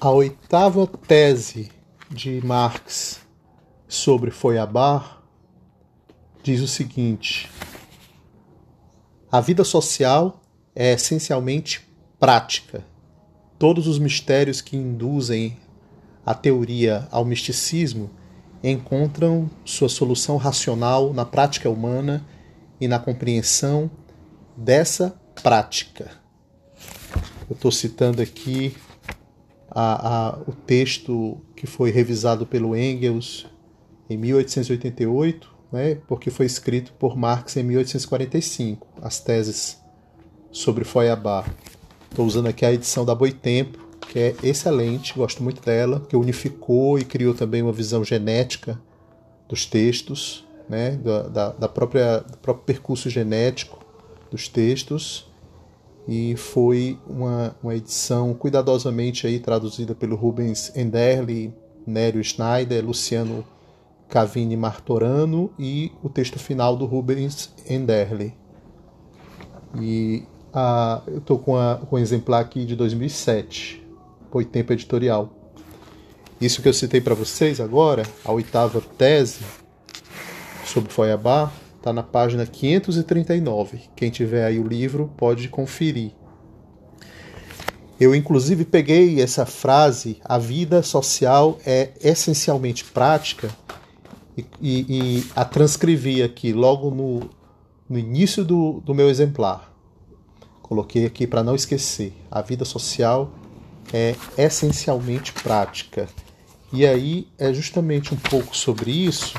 A oitava tese de Marx sobre Feuerbach diz o seguinte: a vida social é essencialmente prática. Todos os mistérios que induzem a teoria ao misticismo encontram sua solução racional na prática humana e na compreensão dessa prática. Eu estou citando aqui a, a, o texto que foi revisado pelo Engels em 1888, né, porque foi escrito por Marx em 1845, as teses sobre Feuerbach. Estou usando aqui a edição da Boitempo, que é excelente, gosto muito dela, que unificou e criou também uma visão genética dos textos, né, da, da, da própria, do próprio percurso genético dos textos e foi uma, uma edição cuidadosamente aí traduzida pelo Rubens Enderle, Nério Schneider, Luciano Cavini Martorano e o texto final do Rubens Enderle. E a, eu estou com, com um exemplar aqui de 2007, foi tempo editorial. Isso que eu citei para vocês agora, a oitava tese sobre Feuerbach, Está na página 539. Quem tiver aí o livro pode conferir. Eu, inclusive, peguei essa frase: a vida social é essencialmente prática, e, e, e a transcrevi aqui logo no, no início do, do meu exemplar. Coloquei aqui para não esquecer: a vida social é essencialmente prática. E aí é justamente um pouco sobre isso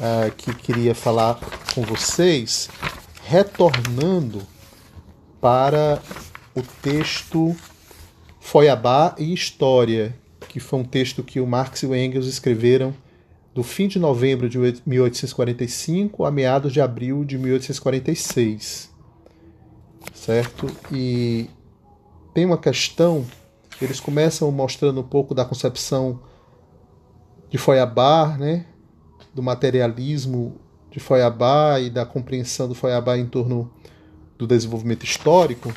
uh, que queria falar com vocês, retornando para o texto Foiabá e História, que foi um texto que o Marx e o Engels escreveram do fim de novembro de 1845 a meados de abril de 1846. Certo? E tem uma questão, eles começam mostrando um pouco da concepção de Feuerbach, né? Do materialismo de Feuerbach e da compreensão do Feuerbach em torno do desenvolvimento histórico,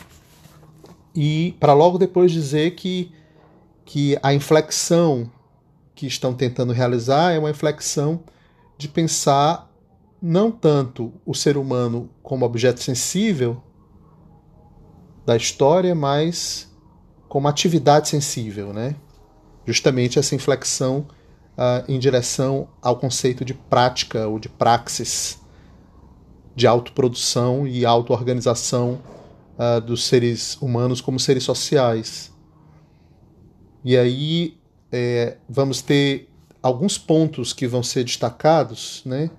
e para logo depois dizer que, que a inflexão que estão tentando realizar é uma inflexão de pensar não tanto o ser humano como objeto sensível da história, mas como atividade sensível, né? Justamente essa inflexão uh, em direção ao conceito de prática ou de praxis, de autoprodução e autoorganização uh, dos seres humanos como seres sociais. E aí é, vamos ter alguns pontos que vão ser destacados, né,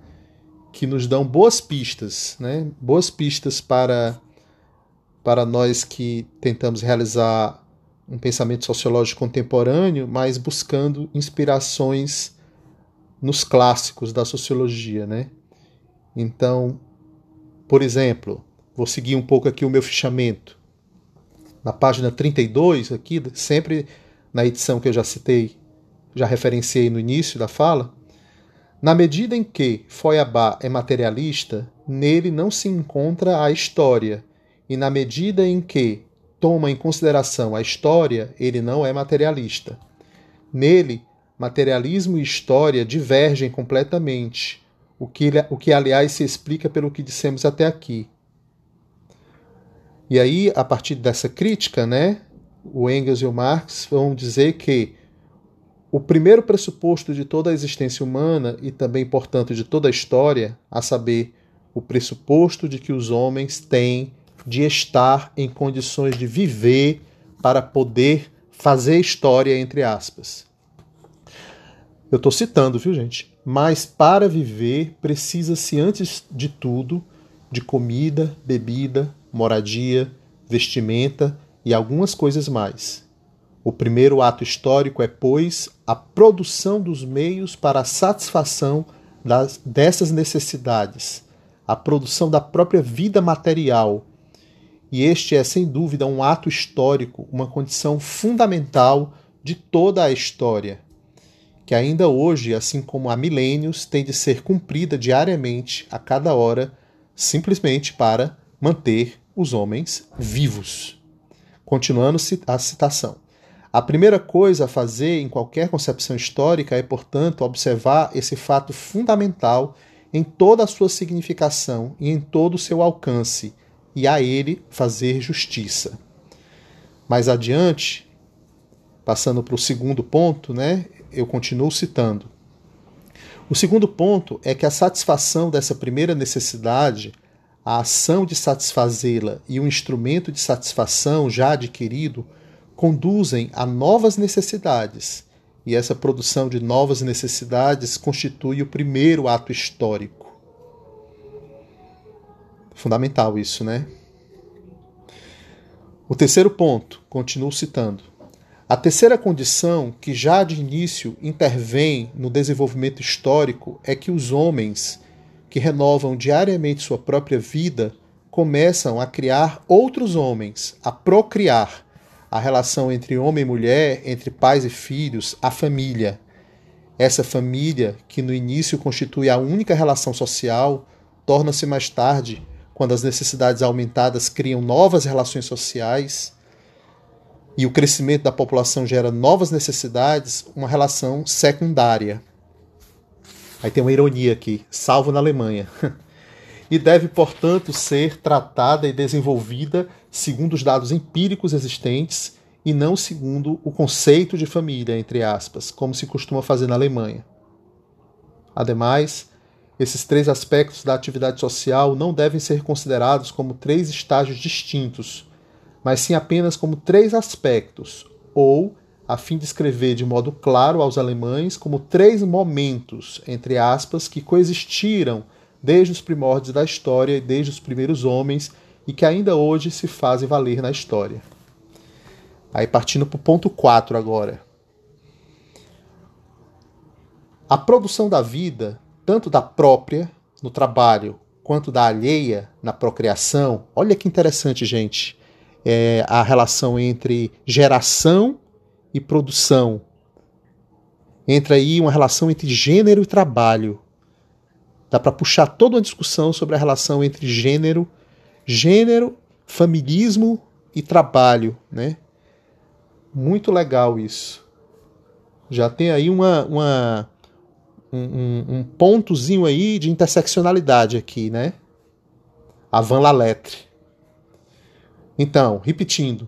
que nos dão boas pistas, né, boas pistas para, para nós que tentamos realizar um pensamento sociológico contemporâneo, mas buscando inspirações nos clássicos da sociologia, né? Então, por exemplo, vou seguir um pouco aqui o meu fichamento. Na página 32 aqui, sempre na edição que eu já citei, já referenciei no início da fala, na medida em que Feuerbach é materialista, nele não se encontra a história, e na medida em que toma em consideração a história, ele não é materialista. Nele, materialismo e história divergem completamente, o que, o que aliás se explica pelo que dissemos até aqui. E aí, a partir dessa crítica, né, o Engels e o Marx vão dizer que o primeiro pressuposto de toda a existência humana e também, portanto, de toda a história, a saber, o pressuposto de que os homens têm de estar em condições de viver para poder fazer história, entre aspas. Eu estou citando, viu, gente? Mas para viver precisa-se, antes de tudo, de comida, bebida, moradia, vestimenta e algumas coisas mais. O primeiro ato histórico é, pois, a produção dos meios para a satisfação das, dessas necessidades, a produção da própria vida material, e este é, sem dúvida, um ato histórico, uma condição fundamental de toda a história, que ainda hoje, assim como há milênios, tem de ser cumprida diariamente, a cada hora, simplesmente para manter os homens vivos. Continuando a citação. A primeira coisa a fazer em qualquer concepção histórica é, portanto, observar esse fato fundamental em toda a sua significação e em todo o seu alcance, e a ele fazer justiça. Mais adiante, passando para o segundo ponto, né, eu continuo citando. O segundo ponto é que a satisfação dessa primeira necessidade, a ação de satisfazê-la e o instrumento de satisfação já adquirido conduzem a novas necessidades, e essa produção de novas necessidades constitui o primeiro ato histórico. Fundamental isso, né? O terceiro ponto, continuo citando. A terceira condição, que já de início intervém no desenvolvimento histórico, é que os homens, que renovam diariamente sua própria vida, começam a criar outros homens, a procriar, a relação entre homem e mulher, entre pais e filhos, a família. Essa família, que no início constitui a única relação social, torna-se mais tarde, quando as necessidades aumentadas criam novas relações sociais e o crescimento da população gera novas necessidades, uma relação secundária. Aí tem uma ironia aqui, salvo na Alemanha. e deve, portanto, ser tratada e desenvolvida segundo os dados empíricos existentes e não segundo o conceito de família, entre aspas, como se costuma fazer na Alemanha. Ademais, esses três aspectos da atividade social não devem ser considerados como três estágios distintos, mas sim apenas como três aspectos, ou, a fim de escrever de modo claro aos alemães, como três momentos, entre aspas, que coexistiram desde os primórdios da história e desde os primeiros homens e que ainda hoje se fazem valer na história. Aí partindo para o ponto 4 agora. A produção da vida, tanto da própria no trabalho quanto da alheia na procriação, olha que interessante, gente, é a relação entre geração e produção. Entra aí uma relação entre gênero e trabalho. Dá para puxar toda uma discussão sobre a relação entre gênero, gênero, familismo e trabalho, né? Muito legal isso. Já tem aí uma, uma um, um, pontozinho aí de interseccionalidade aqui, né? A Van Laletre. Então, repetindo,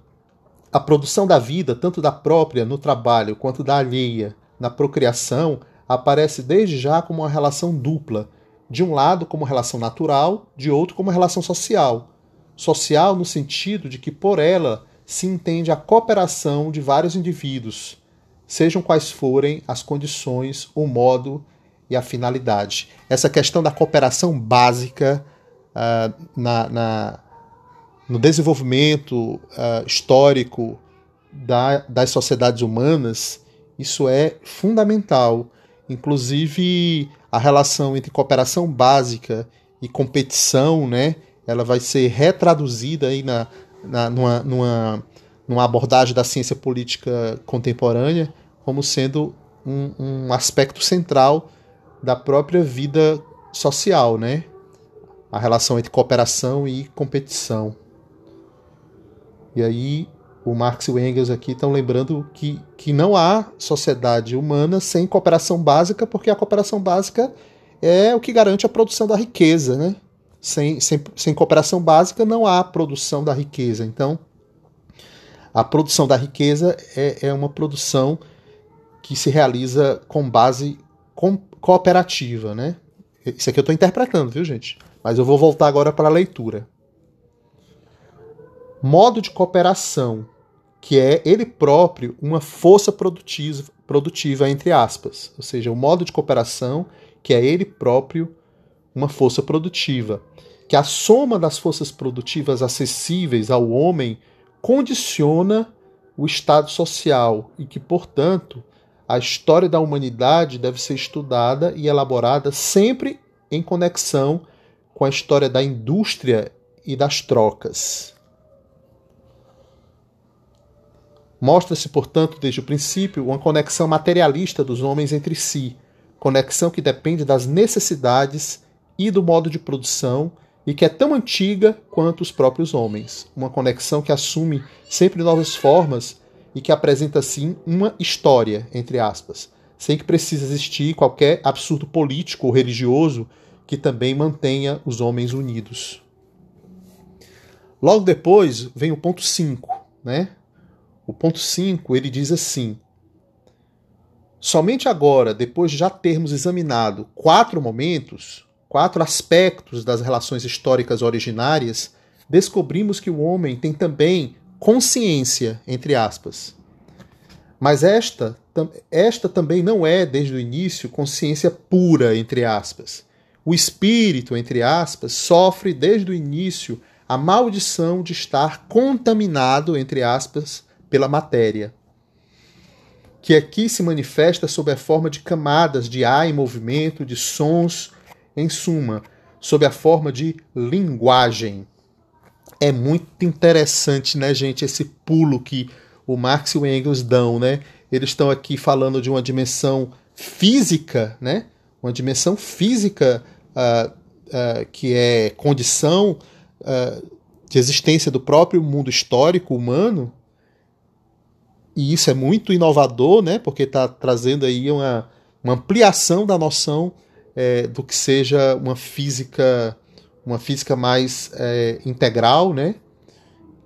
a produção da vida, tanto da própria no trabalho quanto da alheia na procriação, aparece desde já como uma relação dupla de um lado como relação natural, de outro como relação social. Social no sentido de que por ela se entende a cooperação de vários indivíduos, sejam quais forem as condições, o modo e a finalidade. Essa questão da cooperação básica uh, na, na, no desenvolvimento uh, histórico da, das sociedades humanas, isso é fundamental. Inclusive, a relação entre cooperação básica e competição, né, ela vai ser retraduzida aí na, na, numa, numa, numa abordagem da ciência política contemporânea como sendo um, um aspecto central da própria vida social, né? A relação entre cooperação e competição. E aí o Marx e o Engels aqui estão lembrando que, que não há sociedade humana sem cooperação básica, porque a cooperação básica é o que garante a produção da riqueza. Né? Sem, sem, sem cooperação básica não há produção da riqueza. Então, a produção da riqueza é, é uma produção que se realiza com base com, cooperativa. Né? Isso aqui eu estou interpretando, viu, gente? Mas eu vou voltar agora para a leitura. Modo de cooperação que é ele próprio uma força produtiva, produtiva, entre aspas, ou seja, o modo de cooperação que é ele próprio uma força produtiva, que a soma das forças produtivas acessíveis ao homem condiciona o estado social e que, portanto, a história da humanidade deve ser estudada e elaborada sempre em conexão com a história da indústria e das trocas. Mostra-se, portanto, desde o princípio, uma conexão materialista dos homens entre si, conexão que depende das necessidades e do modo de produção e que é tão antiga quanto os próprios homens. Uma conexão que assume sempre novas formas e que apresenta sim uma história, entre aspas, sem que precise existir qualquer absurdo político ou religioso que também mantenha os homens unidos. Logo depois vem o ponto 5, né? O ponto 5, ele diz assim: Somente agora, depois de já termos examinado quatro momentos, quatro aspectos das relações históricas originárias, descobrimos que o homem tem também consciência, entre aspas. Mas esta, esta também não é, desde o início, consciência pura, entre aspas. O espírito, entre aspas, sofre desde o início a maldição de estar contaminado, entre aspas, pela matéria, que aqui se manifesta sob a forma de camadas de ar em movimento, de sons, em suma, sob a forma de linguagem. É muito interessante, né, gente, esse pulo que o Marx e o Engels dão, né? Eles estão aqui falando de uma dimensão física, né? Uma dimensão física uh, uh, que é condição uh, de existência do próprio mundo histórico humano. E isso é muito inovador, né? Porque está trazendo aí uma, uma ampliação da noção é, do que seja uma física uma física mais é, integral, né?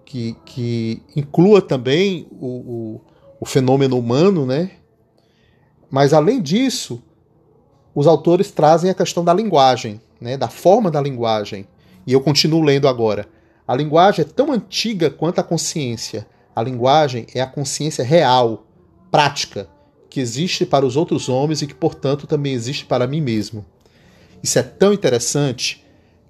Que, que inclua também o, o, o fenômeno humano, né? Mas além disso, os autores trazem a questão da linguagem, né? Da forma da linguagem. E eu continuo lendo agora. A linguagem é tão antiga quanto a consciência. A linguagem é a consciência real, prática, que existe para os outros homens e que, portanto, também existe para mim mesmo. Isso é tão interessante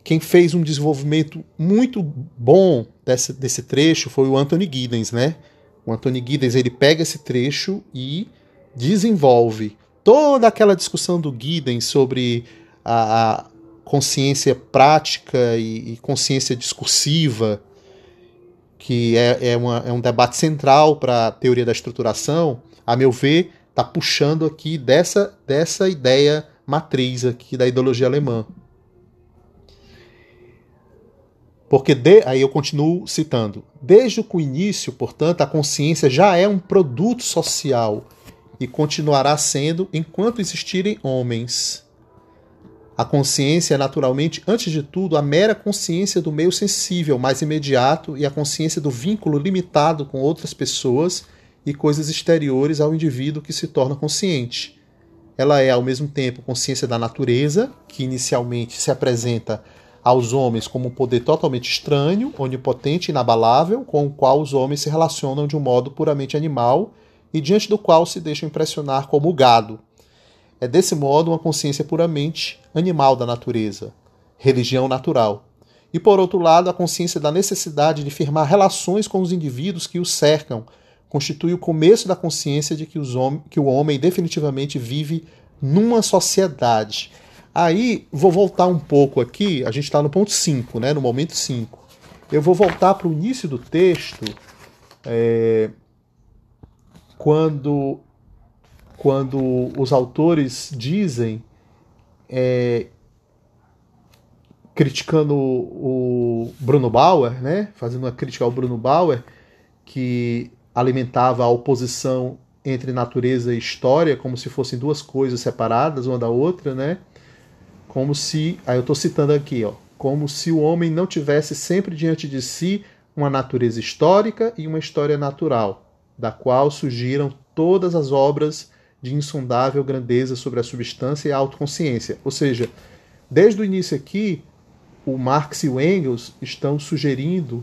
quem fez um desenvolvimento muito bom desse, desse trecho foi o Anthony Giddens, né? O Anthony Giddens ele pega esse trecho e desenvolve toda aquela discussão do Giddens sobre a, a consciência prática e, e, consciência discursiva, que é, é, uma, é um debate central para a teoria da estruturação, a meu ver, está puxando aqui dessa, dessa ideia matriz aqui da ideologia alemã. Porque de, aí eu continuo citando. Desde o início, portanto, a consciência já é um produto social e continuará sendo enquanto existirem homens. A consciência é naturalmente, antes de tudo, a mera consciência do meio sensível mais imediato e a consciência do vínculo limitado com outras pessoas e coisas exteriores ao indivíduo que se torna consciente. Ela é, ao mesmo tempo, consciência da natureza, que inicialmente se apresenta aos homens como um poder totalmente estranho, onipotente e inabalável, com o qual os homens se relacionam de um modo puramente animal e diante do qual se deixam impressionar como gado. É desse modo uma consciência puramente animal da natureza, religião natural. E por outro lado, a consciência da necessidade de firmar relações com os indivíduos que o cercam constitui o começo da consciência de que, os que o homem definitivamente vive numa sociedade Aí, vou voltar um pouco aqui, a gente está no ponto 5, né, no momento 5. Eu vou voltar para o início do texto, é, quando, quando os autores dizem, é, criticando o Bruno Bauer, né, fazendo uma crítica ao Bruno Bauer, que alimentava a oposição entre natureza e história, como se fossem duas coisas separadas uma da outra, né? como se, aí eu estou citando aqui, ó, como se o homem não tivesse sempre diante de si uma natureza histórica e uma história natural, da qual surgiram todas as obras de insondável grandeza sobre a substância e a autoconsciência. Ou seja, desde o início aqui, o Marx e o Engels estão sugerindo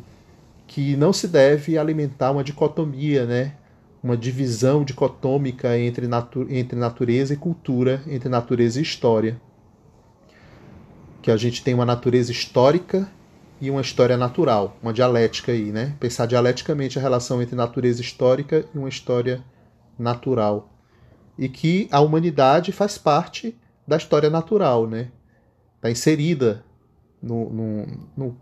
que não se deve alimentar uma dicotomia, né? uma divisão dicotômica entre, natu entre natureza e cultura, entre natureza e história que a gente tem uma natureza histórica e uma história natural, uma dialética aí, né? Pensar dialeticamente a relação entre natureza histórica e uma história natural. E que a humanidade faz parte da história natural, né? Está inserida no, no, no,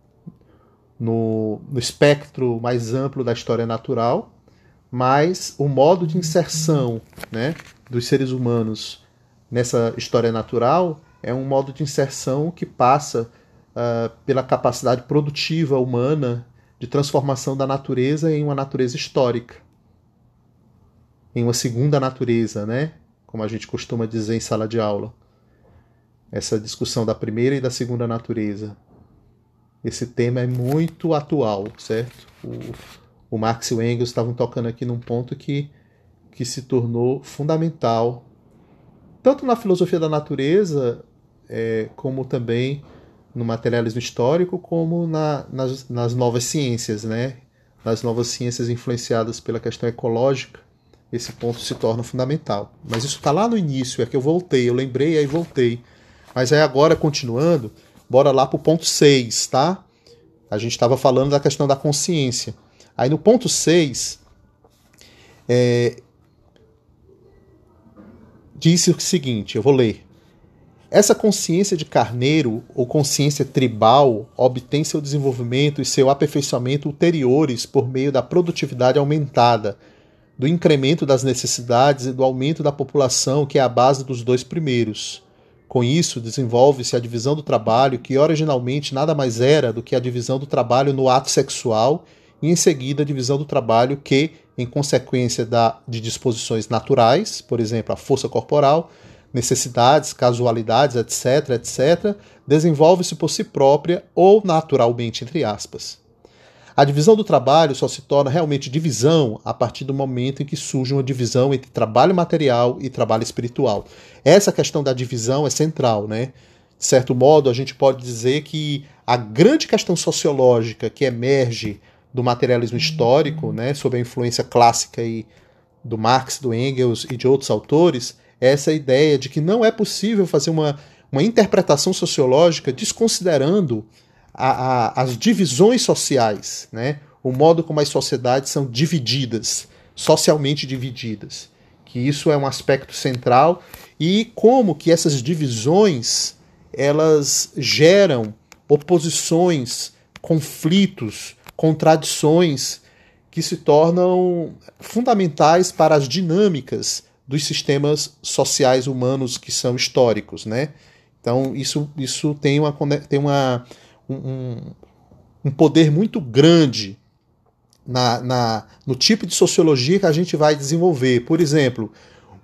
no, no espectro mais amplo da história natural, mas o modo de inserção né, dos seres humanos nessa história natural é um modo de inserção que passa uh, pela capacidade produtiva humana de transformação da natureza em uma natureza histórica. em uma segunda natureza, né? Como a gente costuma dizer em sala de aula. Essa discussão da primeira e da segunda natureza. Esse tema é muito atual, certo? O, o Marx e o Engels estavam tocando aqui num ponto que, que se tornou fundamental, tanto na filosofia da natureza, é, como também no materialismo histórico, como na, nas, nas novas ciências, né? nas novas ciências influenciadas pela questão ecológica, esse ponto se torna fundamental. Mas isso está lá no início, é que eu voltei, eu lembrei, aí voltei. Mas aí agora, continuando, bora lá para o ponto 6, tá? A gente estava falando da questão da consciência. Aí no ponto 6, é, disse o seguinte, eu vou ler. Essa consciência de carneiro ou consciência tribal obtém seu desenvolvimento e seu aperfeiçoamento ulteriores por meio da produtividade aumentada, do incremento das necessidades e do aumento da população, que é a base dos dois primeiros. Com isso, desenvolve-se a divisão do trabalho, que originalmente nada mais era do que a divisão do trabalho no ato sexual, e em seguida a divisão do trabalho que, em consequência da, de disposições naturais, por exemplo, a força corporal, necessidades, casualidades, etc., etc., desenvolve-se por si própria ou naturalmente, entre aspas. A divisão do trabalho só se torna realmente divisão a partir do momento em que surge uma divisão entre trabalho material e trabalho espiritual. Essa questão da divisão é central, né? De certo modo, a gente pode dizer que a grande questão sociológica que emerge do materialismo histórico, né, sob a influência clássica aí do Marx, do Engels e de outros autores, essa ideia de que não é possível fazer uma, uma interpretação sociológica desconsiderando a, a, as divisões sociais, né? o modo como as sociedades são divididas, socialmente divididas. Que isso é um aspecto central e como que essas divisões elas geram oposições, conflitos, contradições que se tornam fundamentais para as dinâmicas dos sistemas sociais humanos que são históricos, né? Então isso, isso tem, uma, tem uma, um, um poder muito grande na, na, no tipo de sociologia que a gente vai desenvolver. Por exemplo,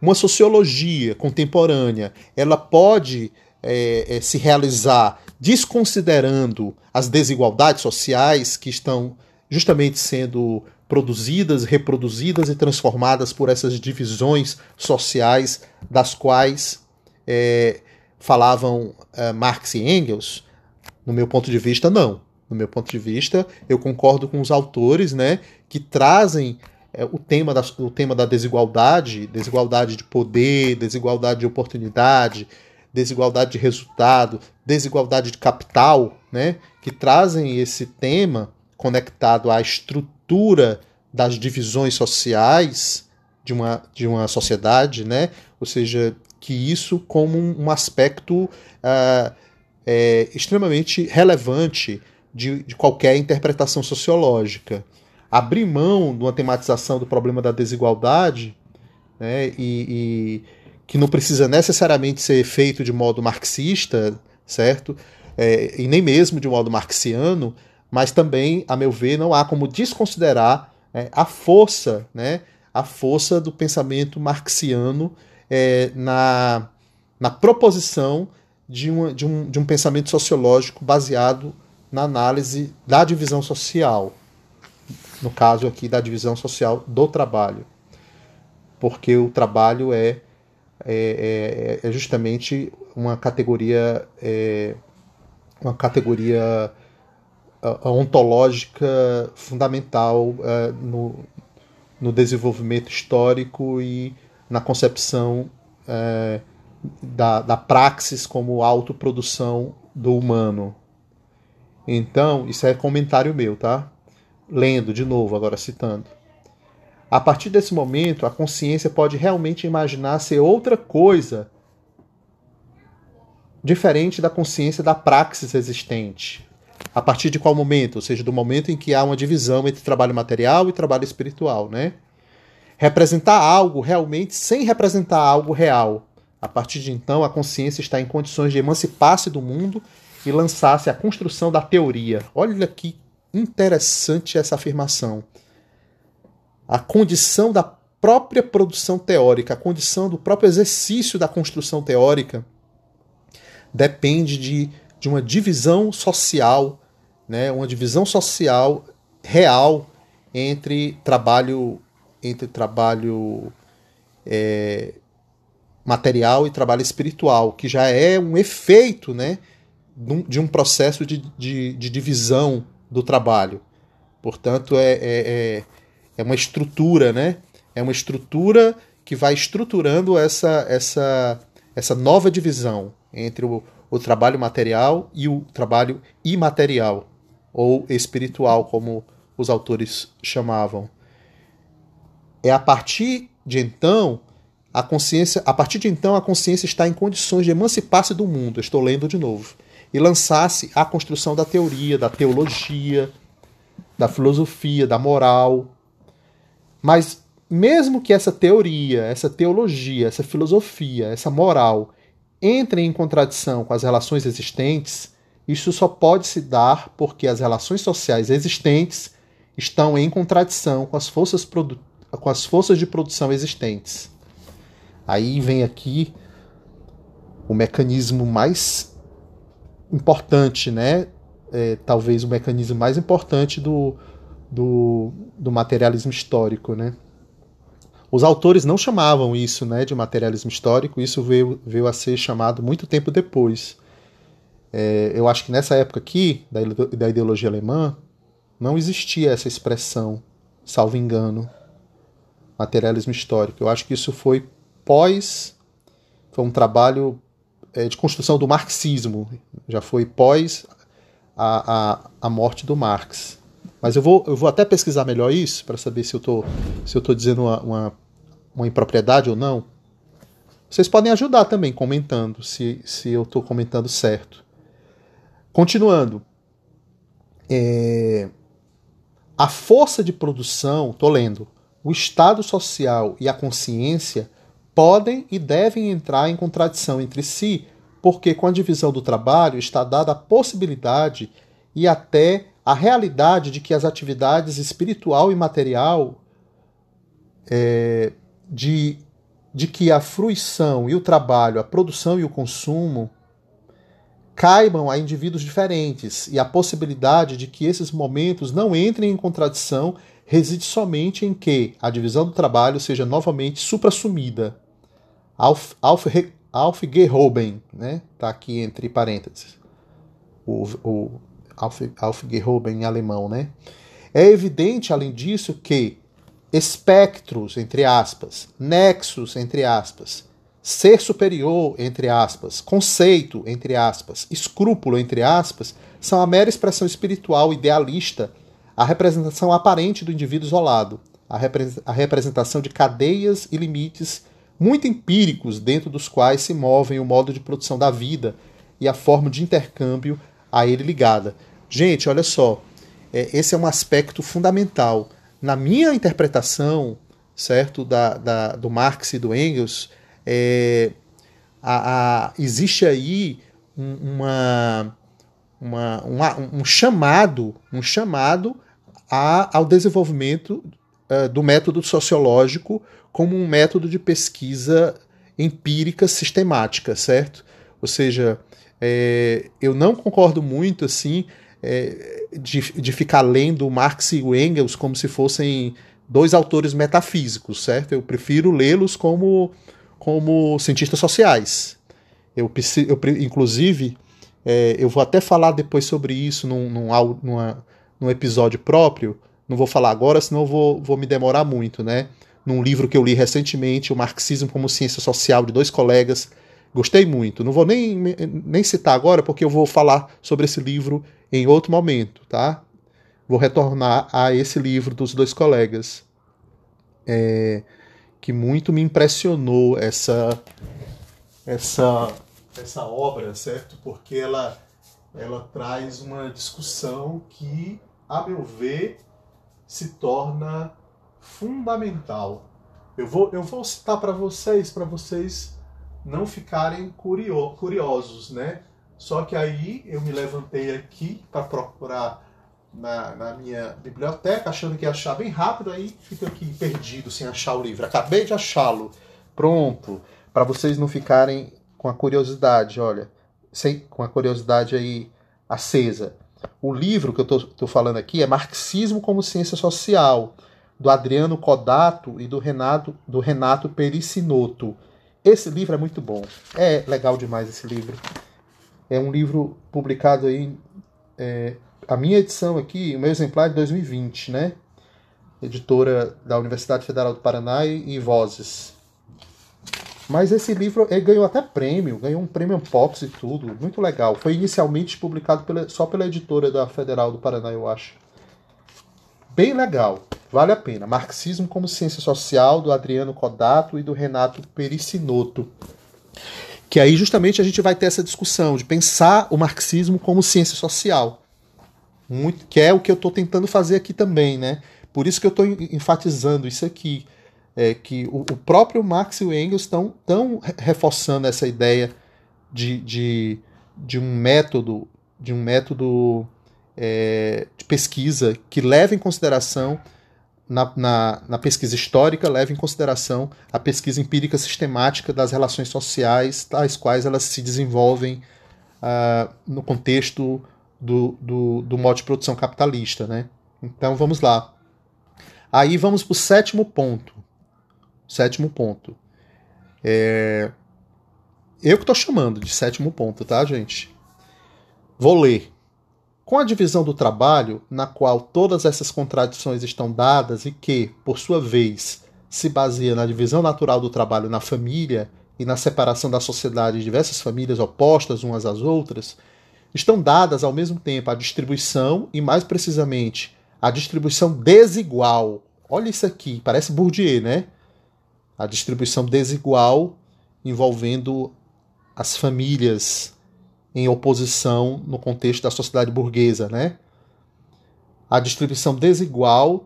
uma sociologia contemporânea, ela pode é, é, se realizar desconsiderando as desigualdades sociais que estão justamente sendo produzidas, reproduzidas e transformadas por essas divisões sociais das quais é, falavam é, Marx e Engels? No meu ponto de vista, não. No meu ponto de vista, eu concordo com os autores né, que trazem é, o, tema da, o tema da desigualdade, desigualdade de poder, desigualdade de oportunidade, desigualdade de resultado, desigualdade de capital, né, que trazem esse tema conectado à estrutura das divisões sociais de uma, de uma sociedade, né? ou seja, que isso como um, aspecto uh, é, extremamente relevante de, de qualquer interpretação sociológica. Abrir mão de uma tematização do problema da desigualdade né, e, e que não precisa necessariamente ser feito de modo marxista, certo? É, e nem mesmo de modo marxiano, mas também, a meu ver, não há como desconsiderar é, a força, né, a força do pensamento marxiano é, na, na proposição de, de, um, de um pensamento sociológico baseado na análise da divisão social, no caso aqui da divisão social do trabalho, porque o trabalho é, é, é, é justamente uma categoria é, uma categoria ontológica fundamental no, no desenvolvimento histórico e na concepção da, da praxis como autoprodução do humano. Então, isso é comentário meu, tá? Lendo de novo, agora citando. A partir desse momento, a consciência pode realmente imaginar ser outra coisa diferente da consciência da praxis existente, a partir de qual momento? Ou seja, do momento em que há uma divisão entre trabalho material e trabalho espiritual, né? Representar algo realmente sem representar algo real. A partir de então, a consciência está em condições de emancipar-se do mundo e lançar-se à construção da teoria. Olha que interessante essa afirmação. A condição da própria produção teórica, a condição do próprio exercício da construção teórica depende de, de uma divisão social, né, uma divisão social real entre trabalho entre trabalho é, material e trabalho espiritual, que já é um efeito né, de um processo de, de, de divisão do trabalho. Portanto, é, é, é, é uma estrutura, né? É uma estrutura que vai estruturando essa, essa, essa nova divisão entre o, o trabalho material e o trabalho imaterial, ou espiritual, como os autores chamavam. É a partir de então a consciência, a partir de então, a consciência está em condições de emancipar-se do mundo, estou lendo de novo, e lançar-se à construção da teoria, da teologia, da filosofia, da moral. Mas mesmo que essa teoria, essa teologia, essa filosofia, essa moral entrem em contradição com as relações existentes, isso só pode se dar porque as relações sociais existentes estão em contradição com as forças, com as forças de produção existentes. Aí vem aqui o mecanismo mais importante, né? É, talvez o mecanismo mais importante do, do, do materialismo histórico, né? Os autores não chamavam isso né, de materialismo histórico, isso veio, veio a ser chamado muito tempo depois. É, eu acho que nessa época aqui, da, da ideologia alemã, não existia essa expressão, salvo engano, materialismo histórico. Eu acho que isso foi pós. Foi um trabalho é, de construção do marxismo, já foi pós a, a, a morte do Marx. Mas eu vou, eu vou até pesquisar melhor isso para saber se eu estou se eu dizendo uma, uma, uma impropriedade ou não. Vocês podem ajudar também comentando se, se eu estou comentando certo. Continuando. É, a força de produção, estou lendo, o estado social e a consciência podem e devem entrar em contradição entre si, porque com a divisão do trabalho está dada a possibilidade e até a realidade de que as atividades espiritual e material, é, de, de que a fruição e o trabalho, a produção e o consumo, caibam a indivíduos diferentes e a possibilidade de que esses momentos não entrem em contradição reside somente em que a divisão do trabalho seja novamente suprassumida. Alf, Alf, Alf Gehoben, né? Tá aqui entre parênteses. O, o Alf, Alf Gehoben em alemão, né? É evidente, além disso, que espectros, entre aspas, nexos, entre aspas, ser superior, entre aspas, conceito, entre aspas, escrúpulo, entre aspas, são a mera expressão espiritual idealista, a representação aparente do indivíduo isolado, a representação de cadeias e limites muito empíricos dentro dos quais se movem o modo de produção da vida e a forma de intercâmbio a ele ligada. Gente, olha só, é, esse é um aspecto fundamental. Na minha interpretação, certo, da, da do Marx e do Engels, é, a, a, existe aí uma, uma, uma, um chamado, um chamado a, ao desenvolvimento uh, do método sociológico como um método de pesquisa empírica sistemática, certo? Ou seja, é, eu não concordo muito assim é, de, de ficar lendo Marx e Engels como se fossem dois autores metafísicos, certo? Eu prefiro lê-los como, como cientistas sociais. Eu, eu inclusive, é, eu vou até falar depois sobre isso num, num, numa, num episódio próprio. Não vou falar agora, senão vou, vou me demorar muito, né? num livro que eu li recentemente, O Marxismo como Ciência Social, de dois colegas. Gostei muito. Não vou nem, nem citar agora, porque eu vou falar sobre esse livro em outro momento, tá? Vou retornar a esse livro dos dois colegas. É, que muito me impressionou essa, essa, essa obra, certo? Porque ela, ela traz uma discussão que, a meu ver, se torna fundamental. Eu vou, eu vou citar para vocês, para vocês não ficarem curio, curiosos, né? Só que aí eu me levantei aqui para procurar na, na, minha biblioteca, achando que ia achar bem rápido, aí fico aqui perdido sem achar o livro. Acabei de achá-lo. Pronto. Para vocês não ficarem com a curiosidade, olha, sem, com a curiosidade aí acesa. O livro que eu estou falando aqui é Marxismo como Ciência Social, do Adriano Codato e do Renato, do Renato Pericinoto. Esse livro é muito bom. É legal demais esse livro. É um livro publicado aí. É, a minha edição aqui, o meu exemplar é de 2020, né? Editora da Universidade Federal do Paraná e, e Vozes. Mas esse livro ele ganhou até prêmio, ganhou um prêmio Pops e tudo, muito legal. Foi inicialmente publicado pela, só pela editora da Federal do Paraná, eu acho. Bem legal, vale a pena. Marxismo como Ciência Social, do Adriano Codato e do Renato Pericinoto. Que aí justamente a gente vai ter essa discussão de pensar o marxismo como ciência social. Muito, que é o que eu estou tentando fazer aqui também, né? Por isso que eu estou enfatizando isso aqui é, que o, o, próprio Marx e o Engels estão tão reforçando essa ideia de, de, de um método de um método é, de pesquisa que leva em consideração na, na, na, pesquisa histórica leva em consideração a pesquisa empírica sistemática das relações sociais, tais quais elas se desenvolvem uh, no contexto do, do, do modo de produção capitalista. Né? Então vamos lá. Aí vamos para o sétimo ponto. Sétimo ponto. É... Eu que estou chamando de sétimo ponto, tá, gente? Vou ler. Com a divisão do trabalho, na qual todas essas contradições estão dadas e que, por sua vez, se baseia na divisão natural do trabalho na família e na separação da sociedade de diversas famílias opostas umas às outras, estão dadas ao mesmo tempo a distribuição e, mais precisamente, a distribuição desigual. Olha isso aqui, parece Bourdieu, né? A distribuição desigual envolvendo as famílias em oposição no contexto da sociedade burguesa, né? A distribuição desigual,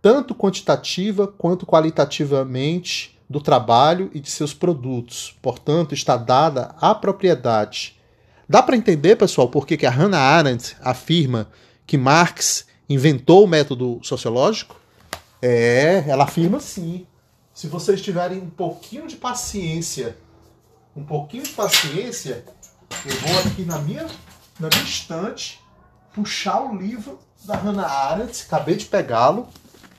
tanto quantitativa quanto qualitativamente, do trabalho e de seus produtos. Portanto, está dada a propriedade. Dá para entender, pessoal, por que a Hannah Arendt afirma que Marx inventou o método sociológico? É, ela afirma sim se vocês tiverem um pouquinho de paciência, um pouquinho de paciência, eu vou aqui na minha, na minha estante puxar o livro da Hannah Arendt, acabei de pegá-lo,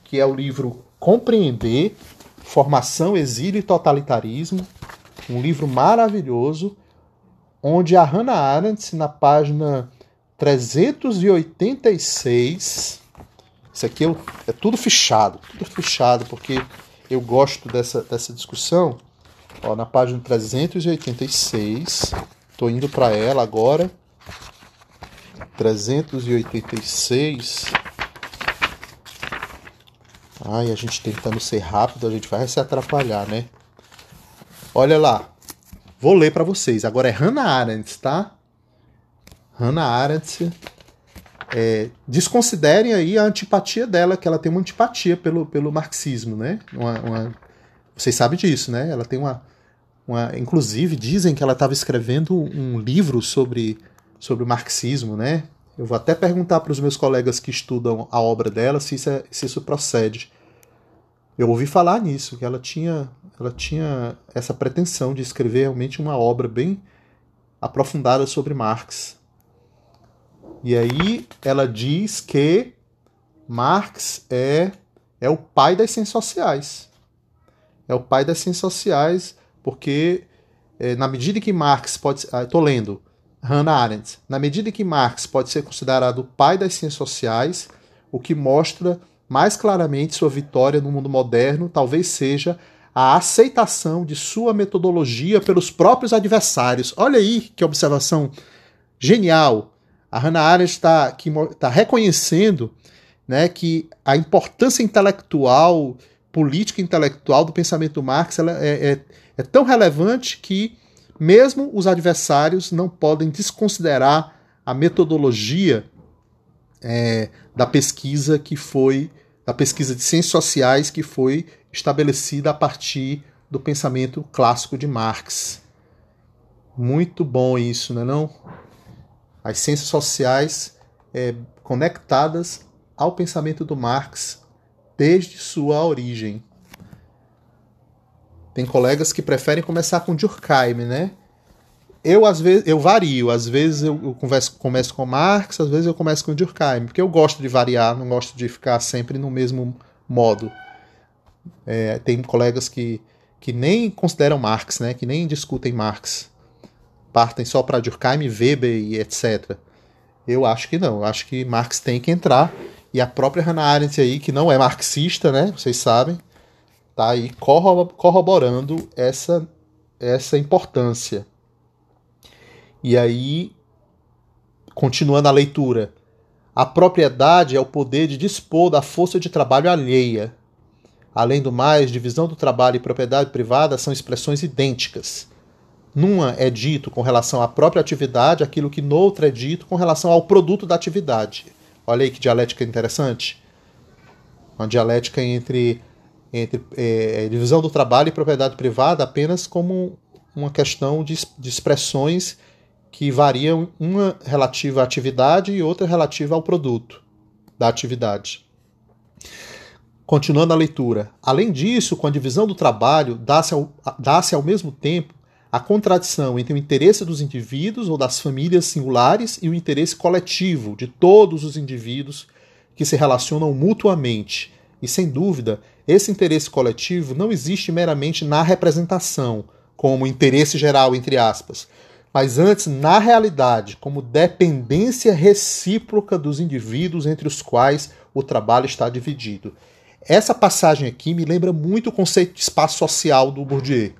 que é o livro Compreender, Formação, Exílio e Totalitarismo, um livro maravilhoso, onde a Hannah Arendt, na página 386, isso aqui é, é tudo fechado, tudo fechado, porque eu gosto dessa, dessa discussão. Ó, na página 386, estou indo para ela agora. 386. Ai, a gente tentando ser rápido, a gente vai se atrapalhar, né? Olha lá. Vou ler para vocês. Agora é Hannah Arendt, tá? Hannah Arendt é, desconsiderem aí a antipatia dela, que ela tem uma antipatia pelo, pelo marxismo, né? Uma, uma, vocês sabem disso, né? Ela tem uma, uma inclusive dizem que ela estava escrevendo um livro sobre sobre o marxismo, né? Eu vou até perguntar para os meus colegas que estudam a obra dela se isso, é, se isso procede. Eu ouvi falar nisso, que ela tinha, ela tinha essa pretensão de escrever realmente uma obra bem aprofundada sobre Marx. E aí ela diz que Marx é, é o pai das ciências sociais. É o pai das ciências sociais porque é, na medida que Marx pode... Estou ah, lendo Hannah Arendt. Na medida que Marx pode ser considerado o pai das ciências sociais, o que mostra mais claramente sua vitória no mundo moderno talvez seja a aceitação de sua metodologia pelos próprios adversários. Olha aí que observação genial. A Hannah Arendt está tá reconhecendo né, que a importância intelectual, política intelectual do pensamento do Marx ela é, é, é tão relevante que mesmo os adversários não podem desconsiderar a metodologia é, da pesquisa que foi da pesquisa de ciências sociais que foi estabelecida a partir do pensamento clássico de Marx. Muito bom isso, não é não? As ciências sociais é, conectadas ao pensamento do Marx desde sua origem. Tem colegas que preferem começar com Durkheim, né? Eu às vezes eu vario, às vezes eu, converso, começo com Marx, às vezes eu começo com Durkheim, porque eu gosto de variar, não gosto de ficar sempre no mesmo modo. É, tem colegas que, que nem consideram Marx, né? Que nem discutem Marx, partem só para Durkheim, Weber e etc. Eu acho que não, eu acho que Marx tem que entrar e a própria Hannah Arendt aí, que não é marxista, né? Vocês sabem, tá aí corroborando essa essa importância. E aí, continuando a leitura, a propriedade é o poder de dispor da força de trabalho alheia. Além do mais, divisão do trabalho e propriedade privada são expressões idênticas. Numa é dito com relação à própria atividade aquilo que noutra é dito com relação ao produto da atividade. Olha aí que dialética interessante. Uma dialética entre, entre é, divisão do trabalho e propriedade privada apenas como uma questão de, de expressões que variam, uma relativa à atividade e outra relativa ao produto da atividade. Continuando a leitura. Além disso, com a divisão do trabalho, dá-se ao, dá ao mesmo tempo a contradição entre o interesse dos indivíduos ou das famílias singulares e o interesse coletivo de todos os indivíduos que se relacionam mutuamente. E sem dúvida, esse interesse coletivo não existe meramente na representação, como interesse geral, entre aspas, mas antes na realidade, como dependência recíproca dos indivíduos entre os quais o trabalho está dividido. Essa passagem aqui me lembra muito o conceito de espaço social do Bourdieu.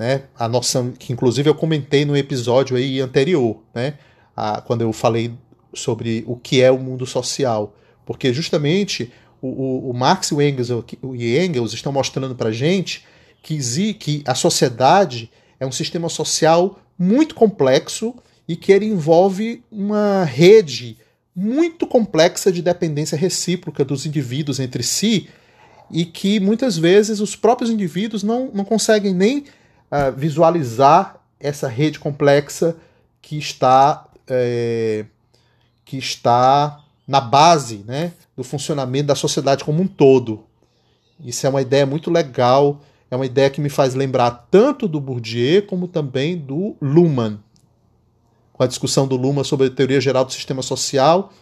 Né? A noção que inclusive eu comentei no episódio aí anterior, né? A, quando eu falei sobre o que é o mundo social. Porque justamente o, o, o Marx e o Engels, o Engels estão mostrando para gente que, que a sociedade é um sistema social muito complexo e que ele envolve uma rede muito complexa de dependência recíproca dos indivíduos entre si e que muitas vezes os próprios indivíduos não, não conseguem nem uh, visualizar essa rede complexa que está é, que está na base né, do funcionamento da sociedade como um todo. Isso é uma ideia muito legal é uma ideia que me faz lembrar tanto do Bourdieu como também do Luhmann, com a discussão do Luhmann sobre a teoria geral do sistema social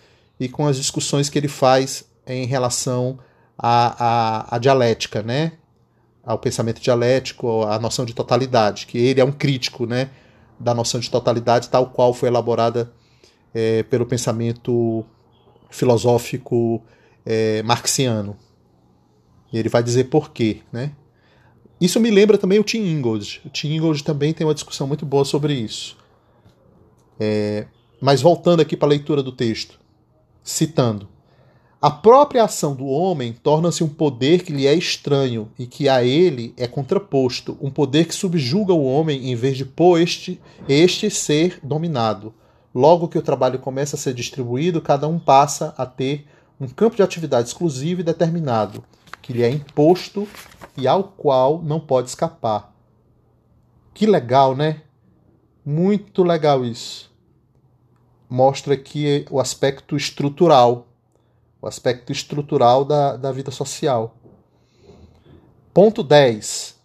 e com as discussões que ele faz em relação à, à, à dialética, né? Ao pensamento dialético, à noção de totalidade, que ele é um crítico né, da noção de totalidade tal qual foi elaborada é, pelo pensamento filosófico é, marxiano. E ele vai dizer por quê, né? Isso me lembra também o Tim Ingold. O Tim Ingold também tem uma discussão muito boa sobre isso. É, mas voltando aqui para a leitura do texto, citando: A própria ação do homem torna-se um poder que lhe é estranho e que a ele é contraposto, um poder que subjuga o homem em vez de pôr este, este ser dominado. Logo que o trabalho começa a ser distribuído, cada um passa a ter um campo de atividade exclusivo e determinado que lhe é imposto e ao qual não pode escapar. Que legal, né? Muito legal isso. Mostra aqui o aspecto estrutural, o aspecto estrutural da, da vida social. Ponto 10.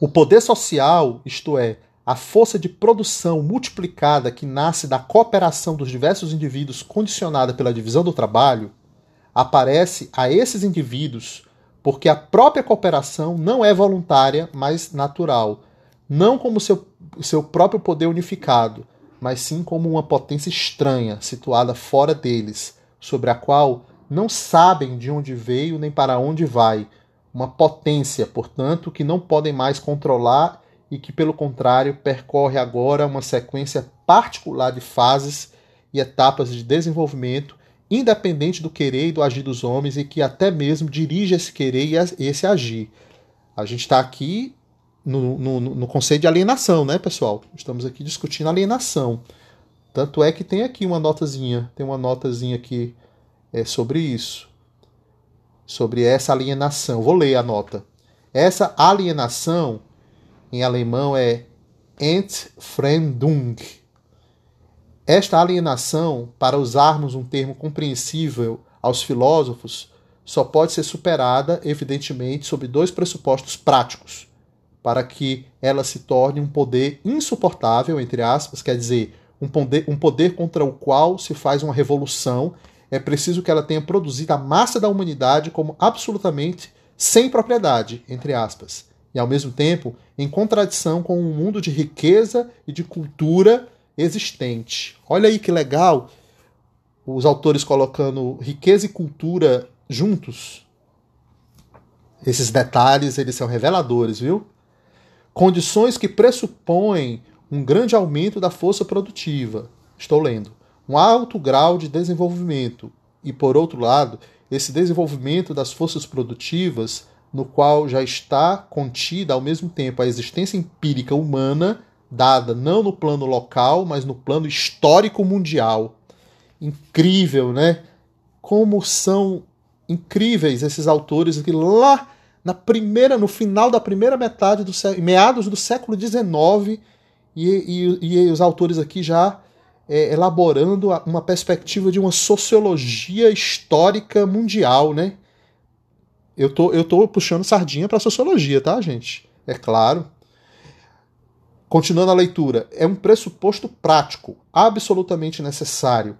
O poder social, isto é, a força de produção multiplicada que nasce da cooperação dos diversos indivíduos condicionada pela divisão do trabalho, aparece a esses indivíduos porque a própria cooperação não é voluntária, mas natural, não como seu, seu próprio poder unificado, mas sim como uma potência estranha, situada fora deles, sobre a qual não sabem de onde veio nem para onde vai, uma potência, portanto, que não podem mais controlar e que, pelo contrário, percorre agora uma sequência particular de fases e etapas de desenvolvimento independente do querer e do agir dos homens e que até mesmo dirige esse querer e esse agir. A gente está aqui no, no, no, conceito de alienação, né, pessoal? Estamos aqui discutindo alienação. Tanto é que tem aqui uma notazinha, tem uma notazinha aqui é, sobre isso, sobre essa alienação. Vou ler a nota. Essa alienação, em alemão, é Entfremdung. Esta alienação, para usarmos um termo compreensível aos filósofos, só pode ser superada, evidentemente, sob dois pressupostos práticos, para que ela se torne um poder insuportável, entre aspas, quer dizer, um poder, um poder contra o qual se faz uma revolução, é preciso que ela tenha produzido a massa da humanidade como absolutamente sem propriedade, entre aspas, e ao mesmo tempo em contradição com um mundo de riqueza e de cultura existente. Olha aí que legal os autores colocando riqueza e cultura juntos. Esses detalhes, eles são reveladores, viu? Condições que pressupõem um grande aumento da força produtiva. Estou lendo. Um alto grau de desenvolvimento. E, por outro lado, esse desenvolvimento das forças produtivas, no qual já está contida ao mesmo tempo a existência empírica humana, dada não no plano local, mas no plano histórico mundial. Incrível, né? Como são incríveis esses autores que lá na primeira, no final da primeira metade do meados do século XIX, e, e, e os autores aqui já é, elaborando uma perspectiva de uma sociologia histórica mundial, né? Eu tô, eu tô puxando sardinha para sociologia, tá, gente? É claro. Continuando a leitura, é um pressuposto prático, absolutamente necessário,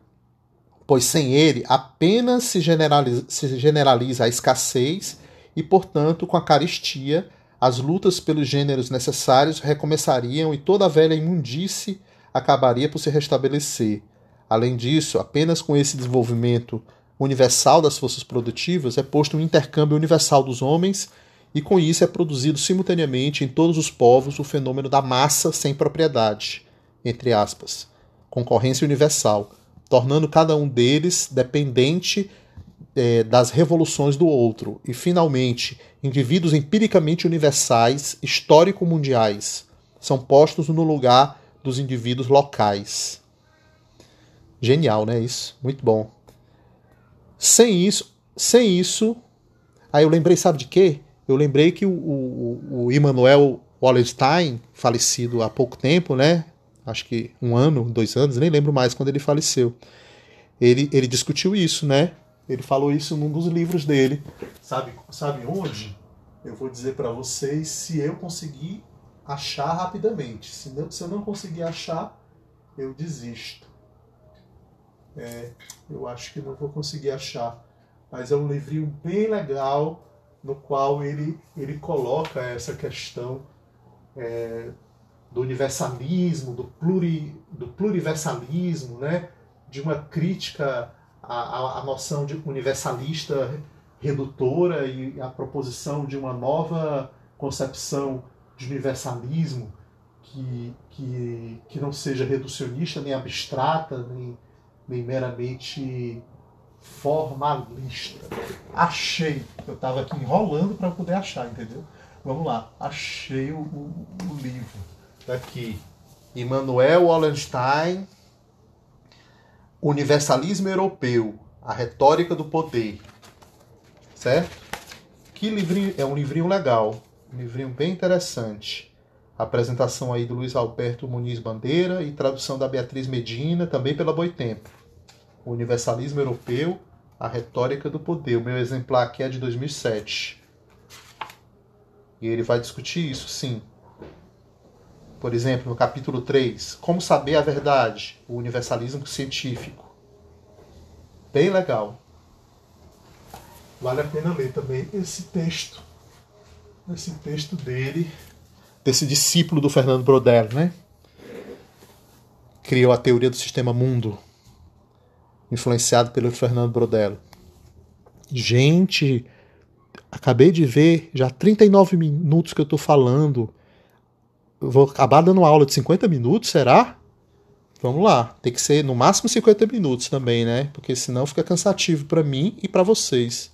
pois sem ele apenas se generaliza, se generaliza a escassez e, portanto, com a caristia, as lutas pelos gêneros necessários recomeçariam e toda a velha imundície acabaria por se restabelecer. Além disso, apenas com esse desenvolvimento universal das forças produtivas é posto um intercâmbio universal dos homens e com isso é produzido simultaneamente em todos os povos o fenômeno da massa sem propriedade, entre aspas, concorrência universal, tornando cada um deles dependente é, das revoluções do outro, e, finalmente, indivíduos empiricamente universais, histórico-mundiais, são postos no lugar dos indivíduos locais. Genial, né? Isso. Muito bom. Sem isso, sem isso. Aí eu lembrei, sabe de quê? Eu lembrei que o, o, o Immanuel Wallenstein, falecido há pouco tempo, né? Acho que um ano, dois anos, nem lembro mais quando ele faleceu. Ele, ele discutiu isso, né? Ele falou isso num dos livros dele. Sabe, sabe onde? Eu vou dizer para vocês se eu conseguir achar rapidamente. Se, não, se eu não conseguir achar, eu desisto. É, eu acho que não vou conseguir achar. Mas é um livrinho bem legal no qual ele, ele coloca essa questão é, do universalismo, do, pluri, do pluriversalismo, né? de uma crítica a, a, a noção de universalista redutora e a proposição de uma nova concepção de universalismo que, que, que não seja reducionista, nem abstrata, nem, nem meramente formalista. Achei. Eu estava aqui enrolando para poder achar, entendeu? Vamos lá. Achei o, o, o livro. Daqui. Immanuel Wallenstein, Universalismo Europeu, a Retórica do Poder. Certo? Que livrinho, é um livrinho legal, um livrinho bem interessante. apresentação aí do Luiz Alberto Muniz Bandeira e tradução da Beatriz Medina, também pela Boitempo. O Universalismo Europeu, a Retórica do Poder. O meu exemplar aqui é de 2007. E ele vai discutir isso, sim. Por exemplo, no capítulo 3, Como saber a verdade? O universalismo científico. Bem legal. Vale a pena ler também esse texto. Esse texto dele, desse discípulo do Fernando Brodel, né? Criou a teoria do sistema mundo, influenciado pelo Fernando Brodel. Gente, acabei de ver, já 39 minutos que eu estou falando vou acabar dando aula de 50 minutos, será? Vamos lá, tem que ser no máximo 50 minutos também, né? Porque senão fica cansativo para mim e para vocês.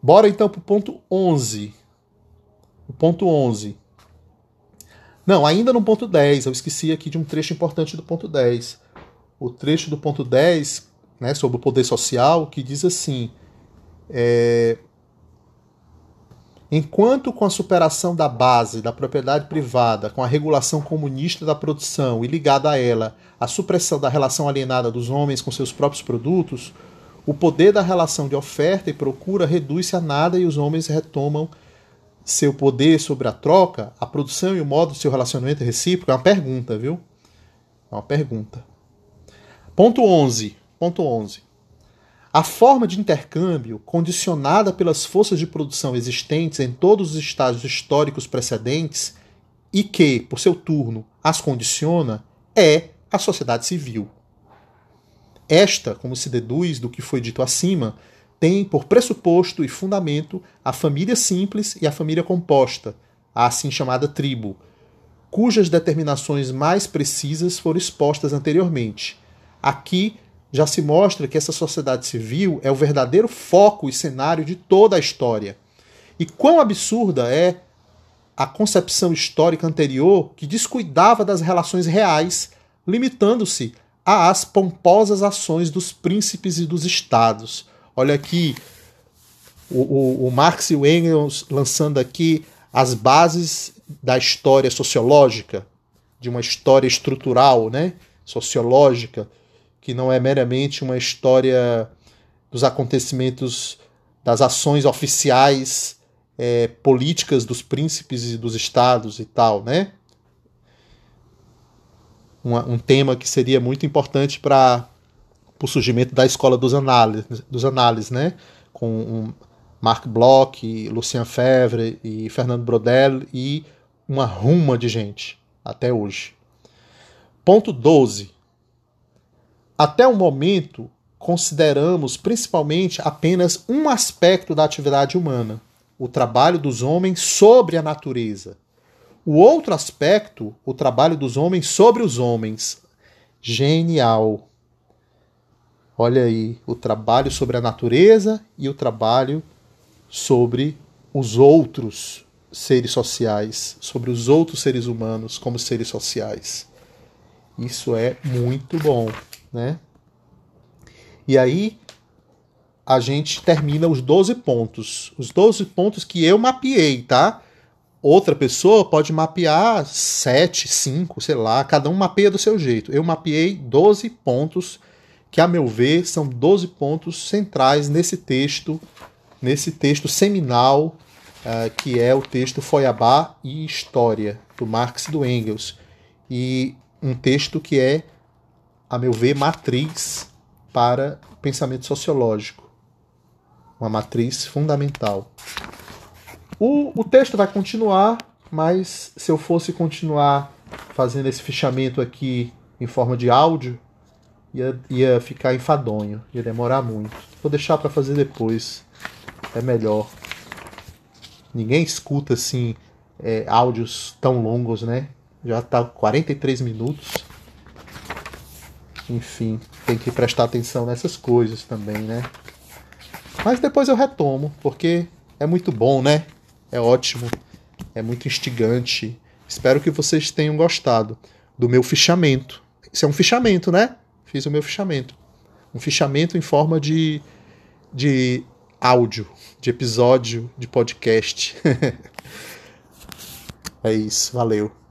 Bora então pro ponto 11. O ponto 11. Não, ainda no ponto 10, eu esqueci aqui de um trecho importante do ponto 10. O trecho do ponto 10, né, sobre o poder social, que diz assim: é, Enquanto com a superação da base da propriedade privada, com a regulação comunista da produção e ligada a ela a supressão da relação alienada dos homens com seus próprios produtos, o poder da relação de oferta e procura reduz-se a nada e os homens retomam seu poder sobre a troca, a produção e o modo de seu relacionamento recíproco? É uma pergunta, viu? É uma pergunta. Ponto 11. Ponto 11. A forma de intercâmbio, condicionada pelas forças de produção existentes em todos os estágios históricos precedentes e que, por seu turno, as condiciona, é a sociedade civil. Esta, como se deduz do que foi dito acima, tem por pressuposto e fundamento a família simples e a família composta, a assim chamada tribo, cujas determinações mais precisas foram expostas anteriormente. Aqui já se mostra que essa sociedade civil é o verdadeiro foco e cenário de toda a história. E quão absurda é a concepção histórica anterior que descuidava das relações reais, limitando-se às pomposas ações dos príncipes e dos estados. Olha aqui, o, o, o Marx e o Engels lançando aqui as bases da história sociológica, de uma história estrutural, né, sociológica, que não é meramente uma história dos acontecimentos, das ações oficiais é, políticas dos príncipes e dos estados e tal, né? Um tema que seria muito importante para o surgimento da escola dos análises, dos análises né? Com um Marc Bloch, Lucien Febvre e Fernando Brodel e uma ruma de gente até hoje. Ponto 12. Até o momento, consideramos principalmente apenas um aspecto da atividade humana, o trabalho dos homens sobre a natureza. O outro aspecto, o trabalho dos homens sobre os homens. Genial! Olha aí, o trabalho sobre a natureza e o trabalho sobre os outros seres sociais, sobre os outros seres humanos como seres sociais. Isso é muito bom né? E aí a gente termina os 12 pontos. Os 12 pontos que eu mapeei, tá? Outra pessoa pode mapear 7, 5, sei lá, cada um mapeia do seu jeito. Eu mapeei 12 pontos que, a meu ver, são 12 pontos centrais nesse texto, nesse texto seminal, uh, que é o texto Foiabá e História, do Marx e do Engels. E um texto que é a meu ver, matriz para pensamento sociológico. Uma matriz fundamental. O, o texto vai continuar, mas se eu fosse continuar fazendo esse fichamento aqui em forma de áudio, ia, ia ficar enfadonho, ia demorar muito. Vou deixar para fazer depois, é melhor. Ninguém escuta assim é, áudios tão longos, né? Já tá 43 minutos. Enfim, tem que prestar atenção nessas coisas também, né? Mas depois eu retomo, porque é muito bom, né? É ótimo, é muito instigante. Espero que vocês tenham gostado do meu fichamento. Isso é um fichamento, né? Fiz o meu fichamento. Um fichamento em forma de, de áudio, de episódio de podcast. é isso, valeu.